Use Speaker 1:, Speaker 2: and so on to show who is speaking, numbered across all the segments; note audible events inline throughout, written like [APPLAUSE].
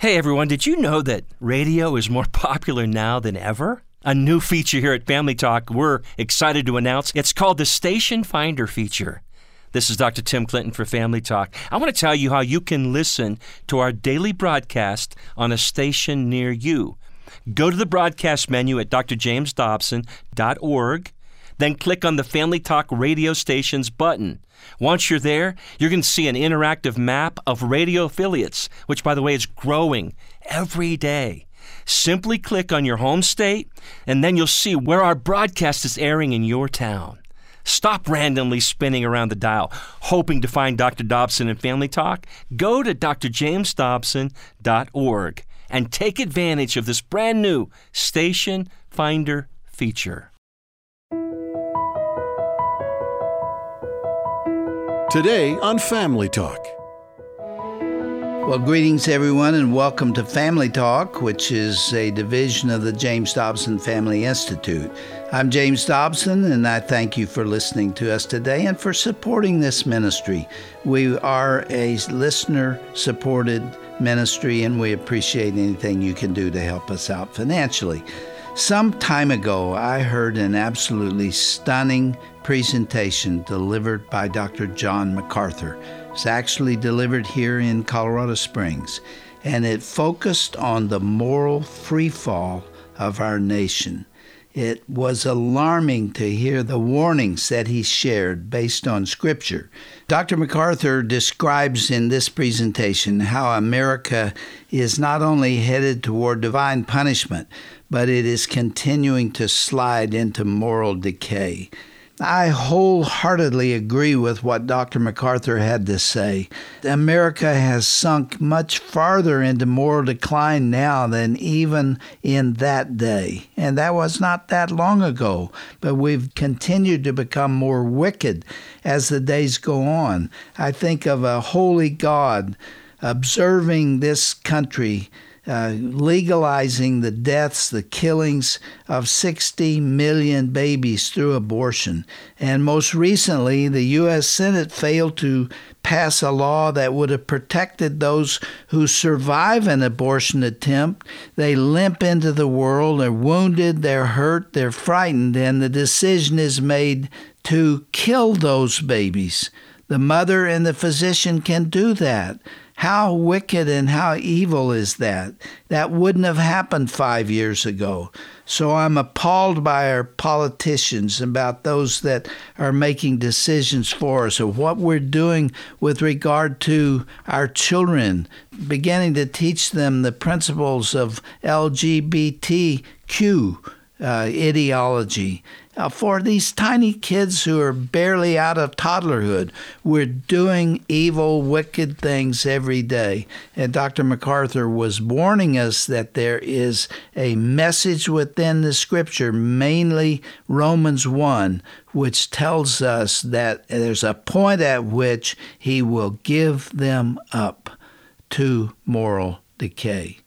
Speaker 1: Hey everyone, did you know that radio is more [LAUGHS] popular now than ever? A new feature here at Family Talk we're excited to announce. It's called the Station Finder feature. This is Dr. Tim Clinton for Family Talk. I want to tell you how you can listen to our daily broadcast on a station near you. Go to the broadcast menu at drjamesdobson.org, then click on the Family Talk radio stations button. Once you're there, you're going to see an interactive map of radio affiliates, which, by the way, is growing every day. Simply click on your home state, and then you'll see where our broadcast is airing in your town. Stop randomly spinning around the dial, hoping to find Dr. Dobson and Family Talk. Go to drjamesdobson.org and take advantage of this brand new Station Finder feature.
Speaker 2: Today on Family Talk.
Speaker 3: Well, greetings everyone, and welcome to Family Talk, which is a division of the James Dobson Family Institute. I'm James Dobson, and I thank you for listening to us today and for supporting this ministry. We are a listener supported ministry, and we appreciate anything you can do to help us out financially. Some time ago, I heard an absolutely stunning presentation delivered by Dr. John MacArthur. It's actually delivered here in Colorado Springs, and it focused on the moral freefall of our nation. It was alarming to hear the warnings that he shared based on Scripture. Dr. MacArthur describes in this presentation how America is not only headed toward divine punishment, but it is continuing to slide into moral decay. I wholeheartedly agree with what Dr. MacArthur had to say. America has sunk much farther into moral decline now than even in that day. And that was not that long ago, but we've continued to become more wicked as the days go on. I think of a holy God observing this country uh, legalizing the deaths, the killings of 60 million babies through abortion. And most recently, the U.S. Senate failed to pass a law that would have protected those who survive an abortion attempt. They limp into the world, they're wounded, they're hurt, they're frightened, and the decision is made to kill those babies. The mother and the physician can do that. How wicked and how evil is that? That wouldn't have happened five years ago. So I'm appalled by our politicians about those that are making decisions for us of what we're doing with regard to our children, beginning to teach them the principles of LGBTQ uh, ideology for these tiny kids who are barely out of toddlerhood. We're doing evil, wicked things every day. And Dr. MacArthur was warning us that there is a message within the scripture, mainly Romans 1, which tells us that there's a point at which he will give them up to moral decay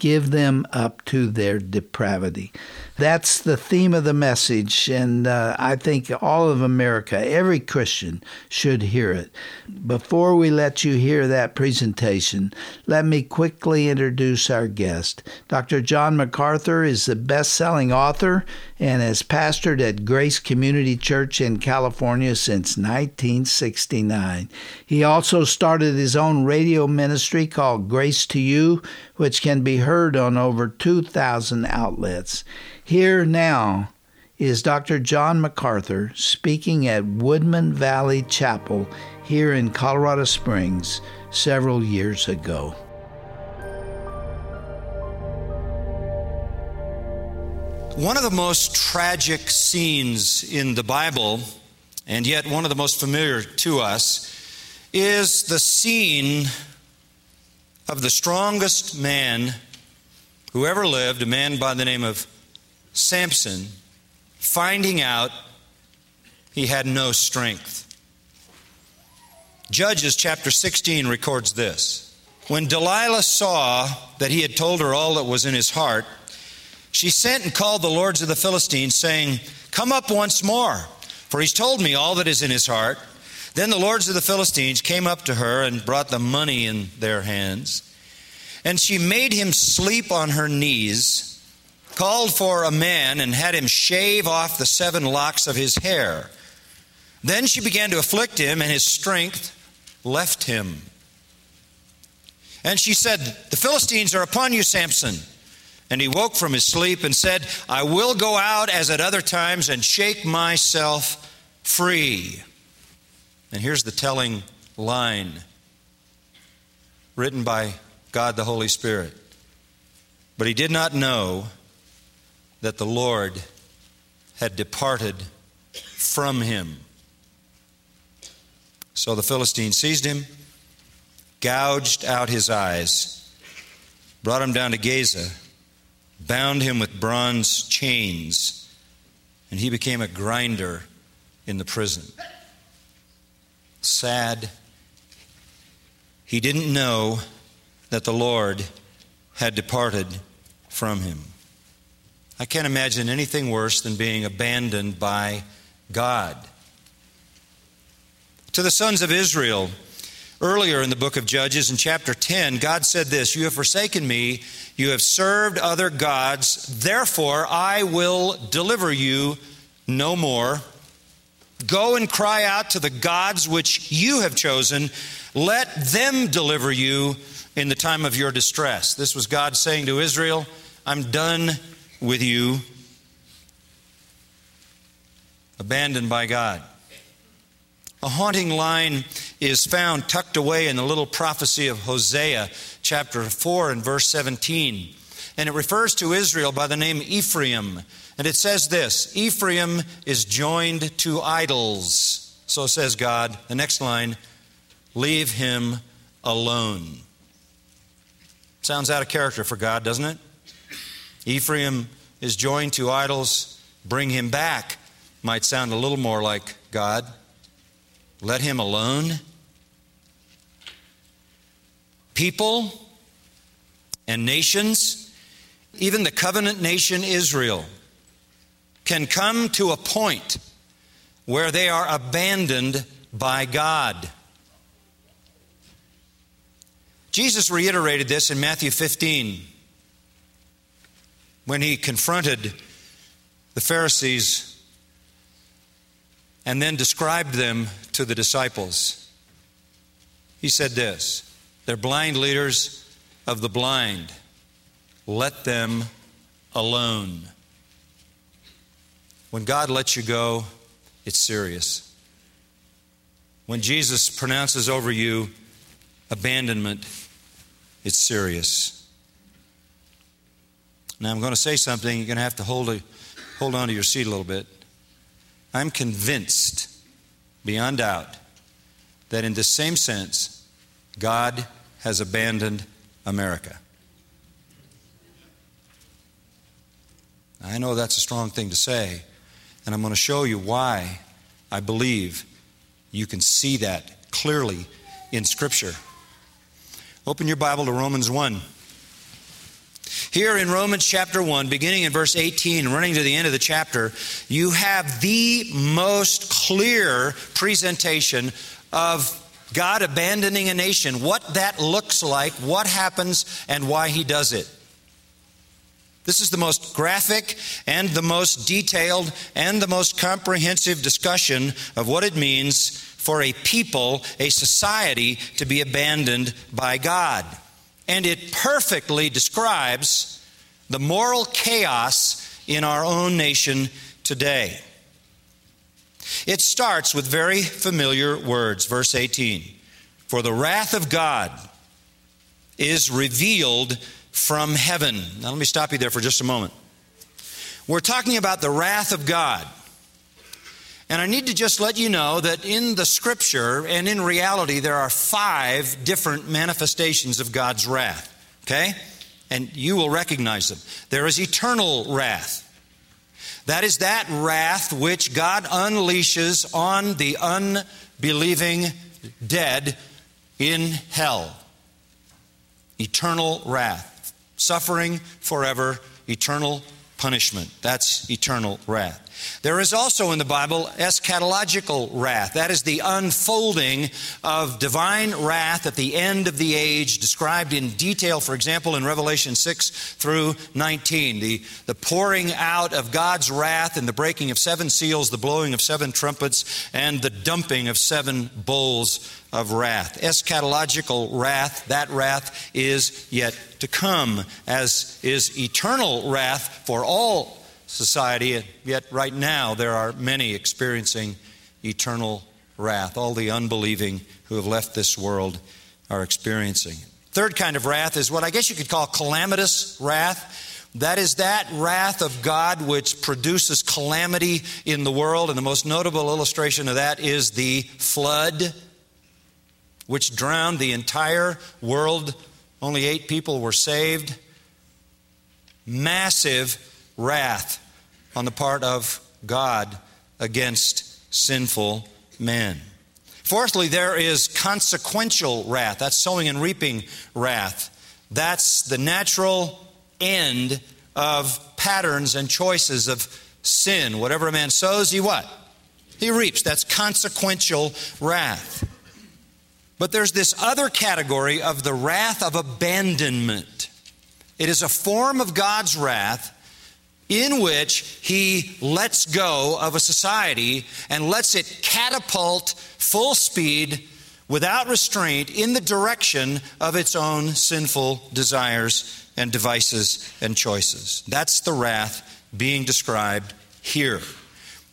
Speaker 3: give them up to their depravity. That's the theme of the message, and uh, I think all of America, every Christian, should hear it. Before we let you hear that presentation, let me quickly introduce our guest. Dr. John MacArthur is the best selling author and has pastored at Grace Community Church in California since 1969. He also started his own radio ministry called Grace to You, which can be heard on over 2,000 outlets. Here now is Dr. John MacArthur speaking at Woodman Valley Chapel here in Colorado Springs several years ago.
Speaker 4: One of the most tragic scenes in the Bible, and yet one of the most familiar to us, is the scene of the strongest man who ever lived, a man by the name of Samson finding out he had no strength. Judges chapter 16 records this. When Delilah saw that he had told her all that was in his heart, she sent and called the lords of the Philistines, saying, Come up once more, for he's told me all that is in his heart. Then the lords of the Philistines came up to her and brought the money in their hands. And she made him sleep on her knees, called for a man, and had him shave off the seven locks of his hair. Then she began to afflict him, and his strength left him. And she said, The Philistines are upon you, Samson. And he woke from his sleep and said, I will go out as at other times and shake myself free. And here's the telling line written by God the Holy Spirit. But he did not know that the Lord had departed from him. So the Philistine seized him, gouged out his eyes, brought him down to Gaza, bound him with bronze chains, and he became a grinder in the prison. Sad. He didn't know that the Lord had departed from him. I can't imagine anything worse than being abandoned by God. To the sons of Israel, earlier in the book of Judges, in chapter 10, God said this You have forsaken me, you have served other gods, therefore I will deliver you no more. Go and cry out to the gods which you have chosen, let them deliver you in the time of your distress. This was God saying to Israel, I'm done with you. Abandoned by God. A haunting line is found tucked away in the little prophecy of Hosea, chapter 4 and verse 17. And it refers to Israel by the name Ephraim. And it says this Ephraim is joined to idols. So says God. The next line leave him alone. Sounds out of character for God, doesn't it? Ephraim is joined to idols. Bring him back might sound a little more like God. Let him alone. People and nations, even the covenant nation Israel, can come to a point where they are abandoned by God. Jesus reiterated this in Matthew 15 when he confronted the Pharisees and then described them to the disciples. He said this They're blind leaders of the blind. Let them alone. When God lets you go, it's serious. When Jesus pronounces over you abandonment, it's serious. Now, I'm going to say something. You're going to have to hold, a, hold on to your seat a little bit. I'm convinced, beyond doubt, that in the same sense, God has abandoned America. I know that's a strong thing to say, and I'm going to show you why I believe you can see that clearly in Scripture. Open your Bible to Romans 1. Here in Romans chapter 1, beginning in verse 18, running to the end of the chapter, you have the most clear presentation of God abandoning a nation, what that looks like, what happens, and why He does it. This is the most graphic and the most detailed and the most comprehensive discussion of what it means for a people, a society, to be abandoned by God. And it perfectly describes the moral chaos in our own nation today. It starts with very familiar words, verse 18 For the wrath of God is revealed from heaven. Now, let me stop you there for just a moment. We're talking about the wrath of God. And I need to just let you know that in the scripture and in reality, there are five different manifestations of God's wrath. Okay? And you will recognize them. There is eternal wrath. That is that wrath which God unleashes on the unbelieving dead in hell. Eternal wrath. Suffering forever, eternal punishment. That's eternal wrath. There is also in the Bible eschatological wrath. That is the unfolding of divine wrath at the end of the age, described in detail, for example, in Revelation 6 through 19. The, the pouring out of God's wrath and the breaking of seven seals, the blowing of seven trumpets, and the dumping of seven bowls of wrath. Eschatological wrath, that wrath is yet to come, as is eternal wrath for all society, yet right now there are many experiencing eternal wrath. All the unbelieving who have left this world are experiencing. Third kind of wrath is what I guess you could call calamitous wrath. That is that wrath of God which produces calamity in the world. And the most notable illustration of that is the flood, which drowned the entire world. Only eight people were saved. Massive wrath on the part of God against sinful men. Fourthly, there is consequential wrath. That's sowing and reaping wrath. That's the natural end of patterns and choices of sin. Whatever a man sows, he what? He reaps. That's consequential wrath. But there's this other category of the wrath of abandonment. It is a form of God's wrath in which he lets go of a society and lets it catapult full speed without restraint in the direction of its own sinful desires and devices and choices. That's the wrath being described here.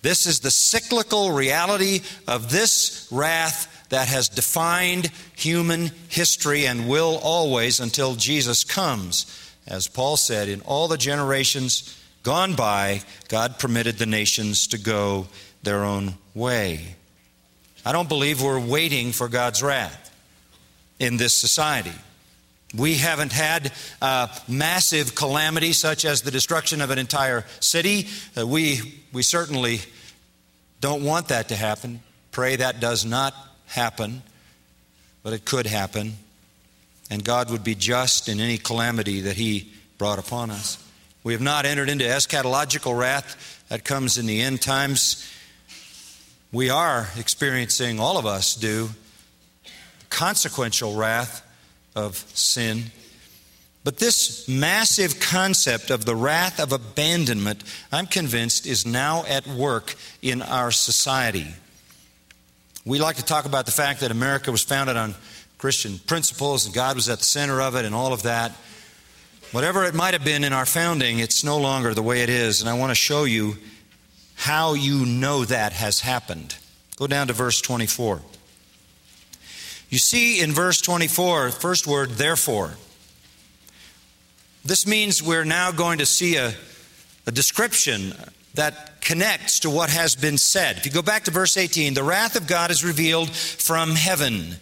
Speaker 4: This is the cyclical reality of this wrath that has defined human history and will always until Jesus comes. As Paul said, in all the generations gone by, God permitted the nations to go their own way. I don't believe we're waiting for God's wrath in this society. We haven't had uh, massive calamity such as the destruction of an entire city. Uh, we, we certainly don't want that to happen. Pray that does not happen, but it could happen. And God would be just in any calamity that He brought upon us. We have not entered into eschatological wrath that comes in the end times. We are experiencing, all of us do, consequential wrath of sin. But this massive concept of the wrath of abandonment, I'm convinced, is now at work in our society. We like to talk about the fact that America was founded on Christian principles and God was at the center of it and all of that. Whatever it might have been in our founding, it's no longer the way it is. And I want to show you how you know that has happened. Go down to verse 24. You see in verse 24, first word, therefore. This means we're now going to see a, a description that connects to what has been said. If you go back to verse 18, the wrath of God is revealed from heaven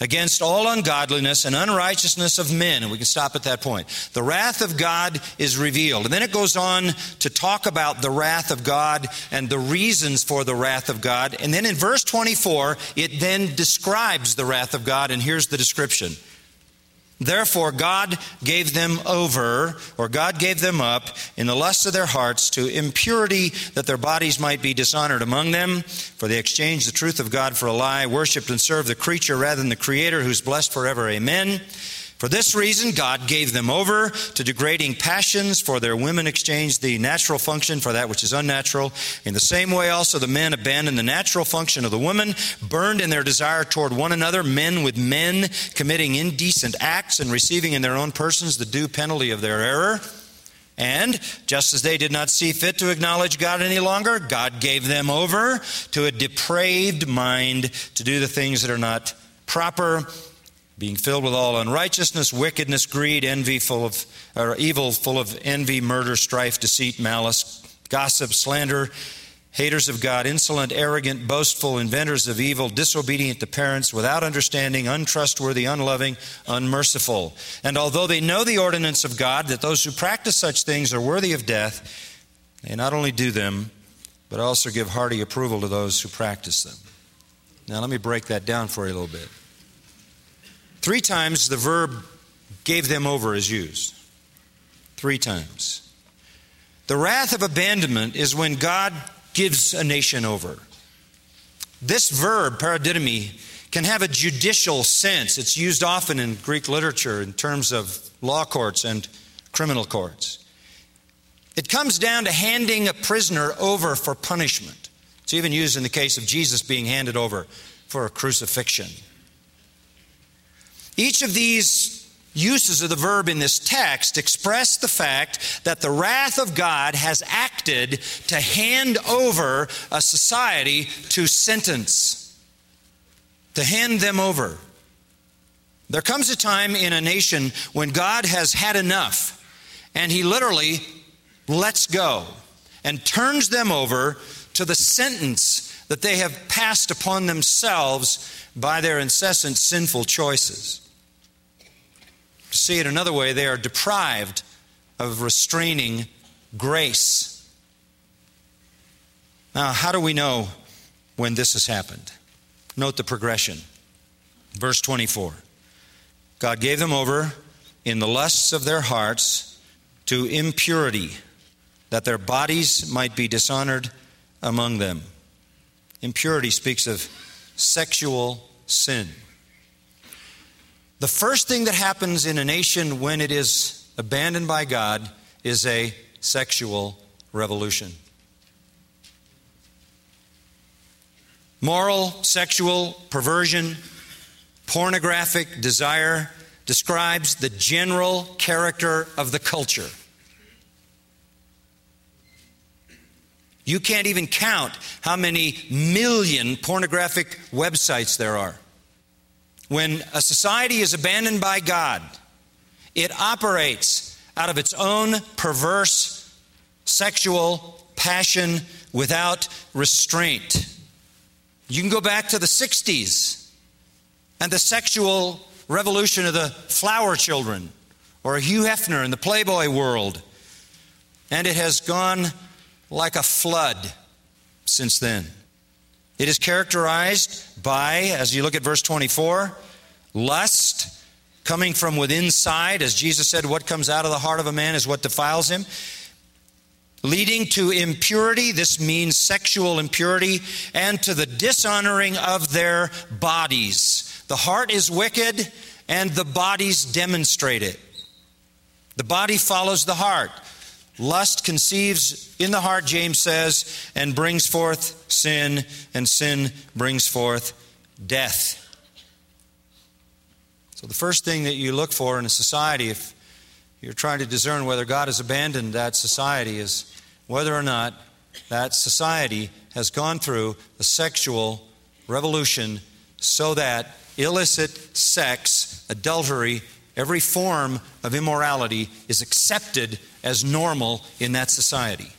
Speaker 4: against all ungodliness and unrighteousness of men. And we can stop at that point. The wrath of God is revealed. And then it goes on to talk about the wrath of God and the reasons for the wrath of God. And then in verse 24, it then describes the wrath of God. And here's the description Therefore, God gave them over, or God gave them up, in the lust of their hearts to impurity, that their bodies might be dishonored among them. For they exchanged the truth of God for a lie, worshiped and served the creature rather than the Creator, who's blessed forever. Amen. For this reason, God gave them over to degrading passions, for their women exchanged the natural function for that which is unnatural. In the same way, also, the men abandoned the natural function of the women, burned in their desire toward one another, men with men, committing indecent acts and receiving in their own persons the due penalty of their error. And just as they did not see fit to acknowledge God any longer, God gave them over to a depraved mind to do the things that are not proper being filled with all unrighteousness, wickedness, greed, envy, full of or evil, full of envy, murder, strife, deceit, malice, gossip, slander, haters of God, insolent, arrogant, boastful, inventors of evil, disobedient to parents, without understanding, untrustworthy, unloving, unmerciful. And although they know the ordinance of God, that those who practice such things are worthy of death, they not only do them, but also give hearty approval to those who practice them. Now, let me break that down for you a little bit. Three times the verb gave them over is used. Three times. The wrath of abandonment is when God gives a nation over. This verb, paradidomi, can have a judicial sense. It's used often in Greek literature in terms of law courts and criminal courts. It comes down to handing a prisoner over for punishment. It's even used in the case of Jesus being handed over for a crucifixion. Each of these uses of the verb in this text express the fact that the wrath of God has acted to hand over a society to sentence, to hand them over. There comes a time in a nation when God has had enough and he literally lets go and turns them over to the sentence that they have passed upon themselves by their incessant sinful choices. To see it another way, they are deprived of restraining grace. Now, how do we know when this has happened? Note the progression. Verse 24 God gave them over in the lusts of their hearts to impurity, that their bodies might be dishonored among them. Impurity speaks of sexual sin. The first thing that happens in a nation when it is abandoned by God is a sexual revolution. Moral, sexual perversion, pornographic desire describes the general character of the culture. You can't even count how many million pornographic websites there are. When a society is abandoned by God, it operates out of its own perverse sexual passion without restraint. You can go back to the 60s and the sexual revolution of the flower children or Hugh Hefner in the Playboy world. And it has gone like a flood since then. It is characterized by, as you look at verse 24, lust coming from within side. As Jesus said, what comes out of the heart of a man is what defiles him. Leading to impurity, this means sexual impurity, and to the dishonoring of their bodies. The heart is wicked, and the bodies demonstrate it. The body follows the heart. Lust conceives in the heart, James says, and brings forth sin, and sin brings forth death. So, the first thing that you look for in a society, if you're trying to discern whether God has abandoned that society, is whether or not that society has gone through a sexual revolution so that illicit sex, adultery, every form of immorality is accepted as normal in that society.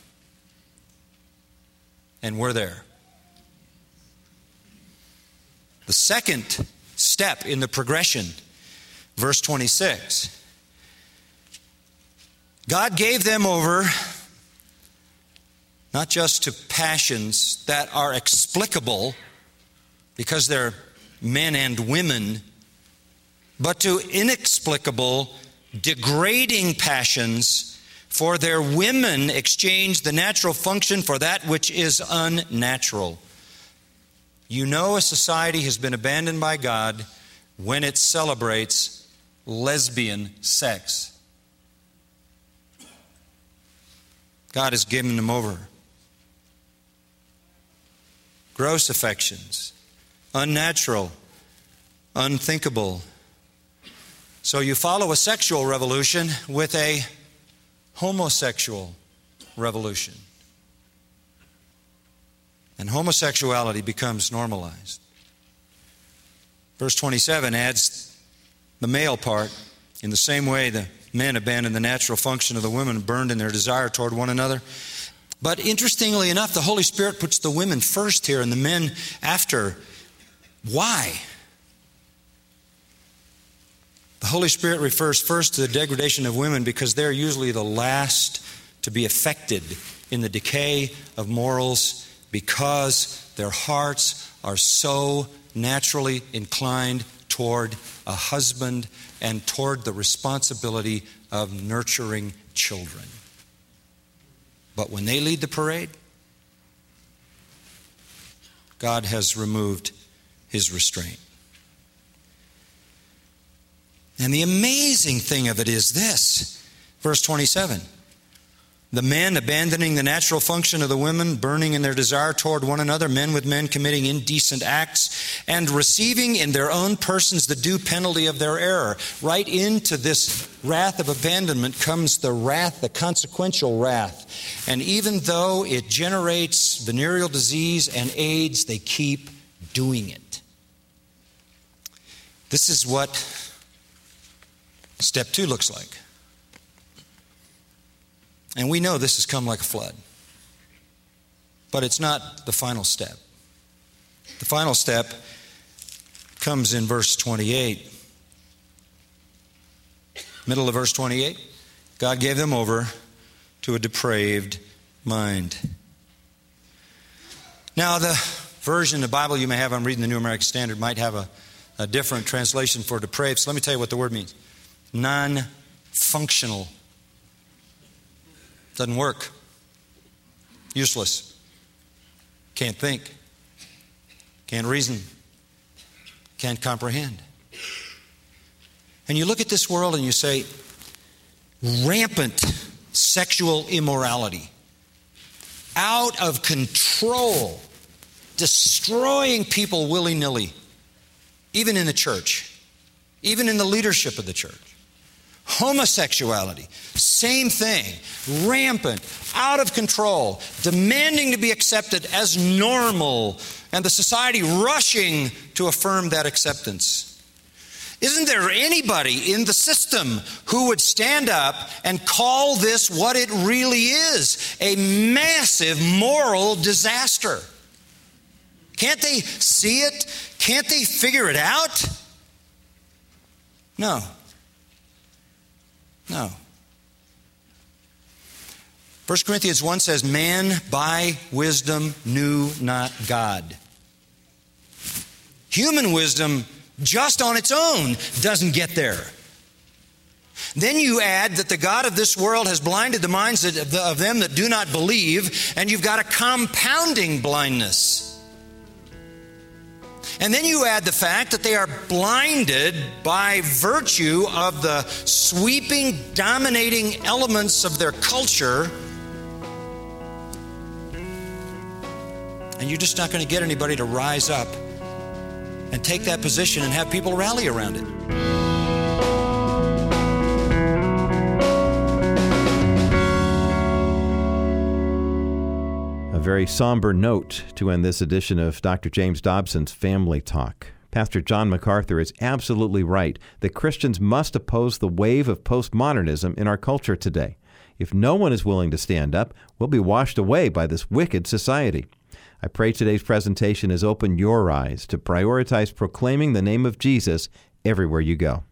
Speaker 4: And we're there. The second step in the progression, verse 26. God gave them over not just to passions that are explicable because they're men and women but to inexplicable, degrading passions, for their women exchange the natural function for that which is unnatural. You know a society has been abandoned by God when it celebrates lesbian sex. God has given them over. Gross affections, unnatural, unthinkable, so you follow a sexual revolution with a homosexual revolution. And homosexuality becomes normalized. Verse 27 adds the male part. In the same way, the men abandoned the natural function of the women, burned in their desire toward one another. But interestingly enough, the Holy Spirit puts the women first here and the men after. Why? The Holy Spirit refers first to the degradation of women because they're usually the last to be affected in the decay of morals because their hearts are so naturally inclined toward a husband and toward the responsibility of nurturing children. But when they lead the parade, God has removed his restraint. And the amazing thing of it is this verse 27 the men abandoning the natural function of the women, burning in their desire toward one another, men with men committing indecent acts, and receiving in their own persons the due penalty of their error. Right into this wrath of abandonment comes the wrath, the consequential wrath. And even though it generates venereal disease and AIDS, they keep doing it. This is what step two looks like. And we know this has come like a flood. But it's not the final step. The final step comes in verse 28. Middle of verse 28. God gave them over to a depraved mind. Now, the version of the Bible you may have, I'm reading the New American Standard, might have a, a different translation for depraved. So let me tell you what the word means non functional doesn't work. Useless. Can't think. Can't reason. Can't comprehend. And you look at this world and you say, rampant sexual immorality, out of control, destroying people willy nilly, even in the church, even in the leadership of the church. Homosexuality, same thing, rampant, out of control, demanding to be accepted as normal, and the society rushing to affirm that acceptance. Isn't there anybody in the system who would stand up and call this what it really is a massive moral disaster? Can't they see it? Can't they figure it out? No. No. 1 Corinthians 1 says, Man by wisdom knew not God. Human wisdom, just on its own, doesn't get there. Then you add that the God of this world has blinded the minds of them that do not believe, and you've got a compounding blindness. And then you add the fact that they are blinded by virtue of the sweeping, dominating elements of their culture. And you're just not going to get anybody to rise up and take that position and have people rally around it.
Speaker 5: Very somber note to end this edition of Dr. James Dobson's Family Talk. Pastor John MacArthur is absolutely right that Christians must oppose the wave of postmodernism in our culture today. If no one is willing to stand up, we'll be washed away by this wicked society. I pray today's presentation has opened your eyes to prioritize proclaiming the name of Jesus everywhere you go.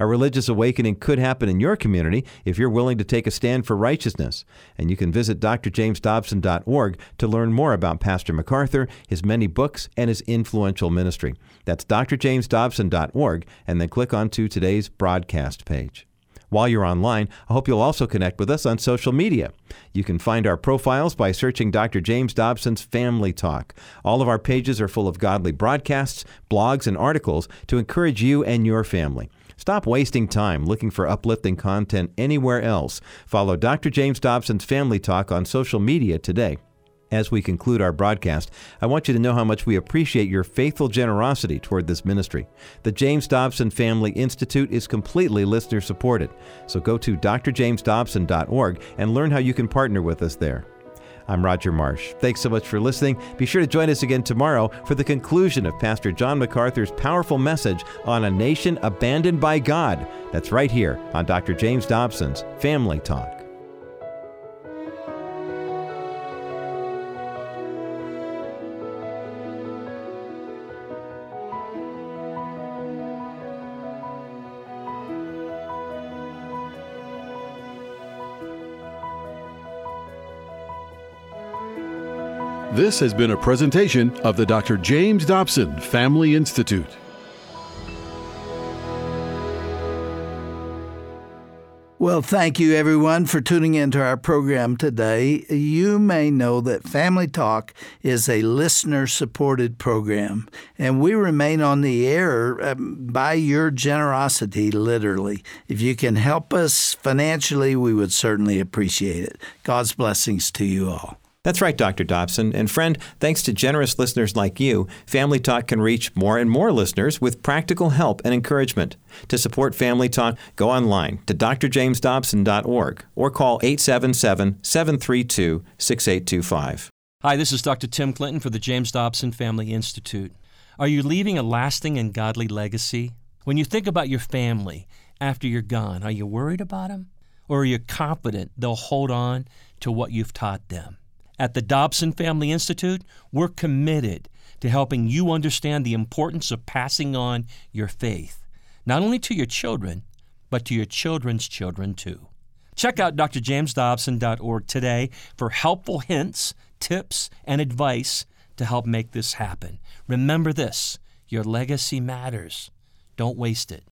Speaker 5: A religious awakening could happen in your community if you're willing to take a stand for righteousness. And you can visit drjamesdobson.org to learn more about Pastor MacArthur, his many books, and his influential ministry. That's drjamesdobson.org, and then click onto today's broadcast page. While you're online, I hope you'll also connect with us on social media. You can find our profiles by searching Dr. James Dobson's Family Talk. All of our pages are full of godly broadcasts, blogs, and articles to encourage you and your family. Stop wasting time looking for uplifting content anywhere else. Follow Dr. James Dobson's Family Talk on social media today. As we conclude our broadcast, I want you to know how much we appreciate your faithful generosity toward this ministry. The James Dobson Family Institute is completely listener supported, so go to drjamesdobson.org and learn how you can partner with us there. I'm Roger Marsh. Thanks so much for listening. Be sure to join us again tomorrow for the conclusion of Pastor John MacArthur's powerful message on a nation abandoned by God. That's right here on Dr. James Dobson's Family Talk.
Speaker 2: This has been a presentation of the Dr. James Dobson Family Institute.
Speaker 3: Well, thank you everyone for tuning into our program today. You may know that Family Talk is a listener supported program, and we remain on the air um, by your generosity, literally. If you can help us financially, we would certainly appreciate it. God's blessings to you all.
Speaker 5: That's right, Dr. Dobson. And friend, thanks to generous listeners like you, Family Talk can reach more and more listeners with practical help and encouragement. To support Family Talk, go online to drjamesdobson.org or call 877 732 6825.
Speaker 1: Hi, this is Dr. Tim Clinton for the James Dobson Family Institute. Are you leaving a lasting and godly legacy? When you think about your family after you're gone, are you worried about them? Or are you confident they'll hold on to what you've taught them? At the Dobson Family Institute, we're committed to helping you understand the importance of passing on your faith, not only to your children, but to your children's children too. Check out drjamesdobson.org today for helpful hints, tips, and advice to help make this happen. Remember this your legacy matters. Don't waste it.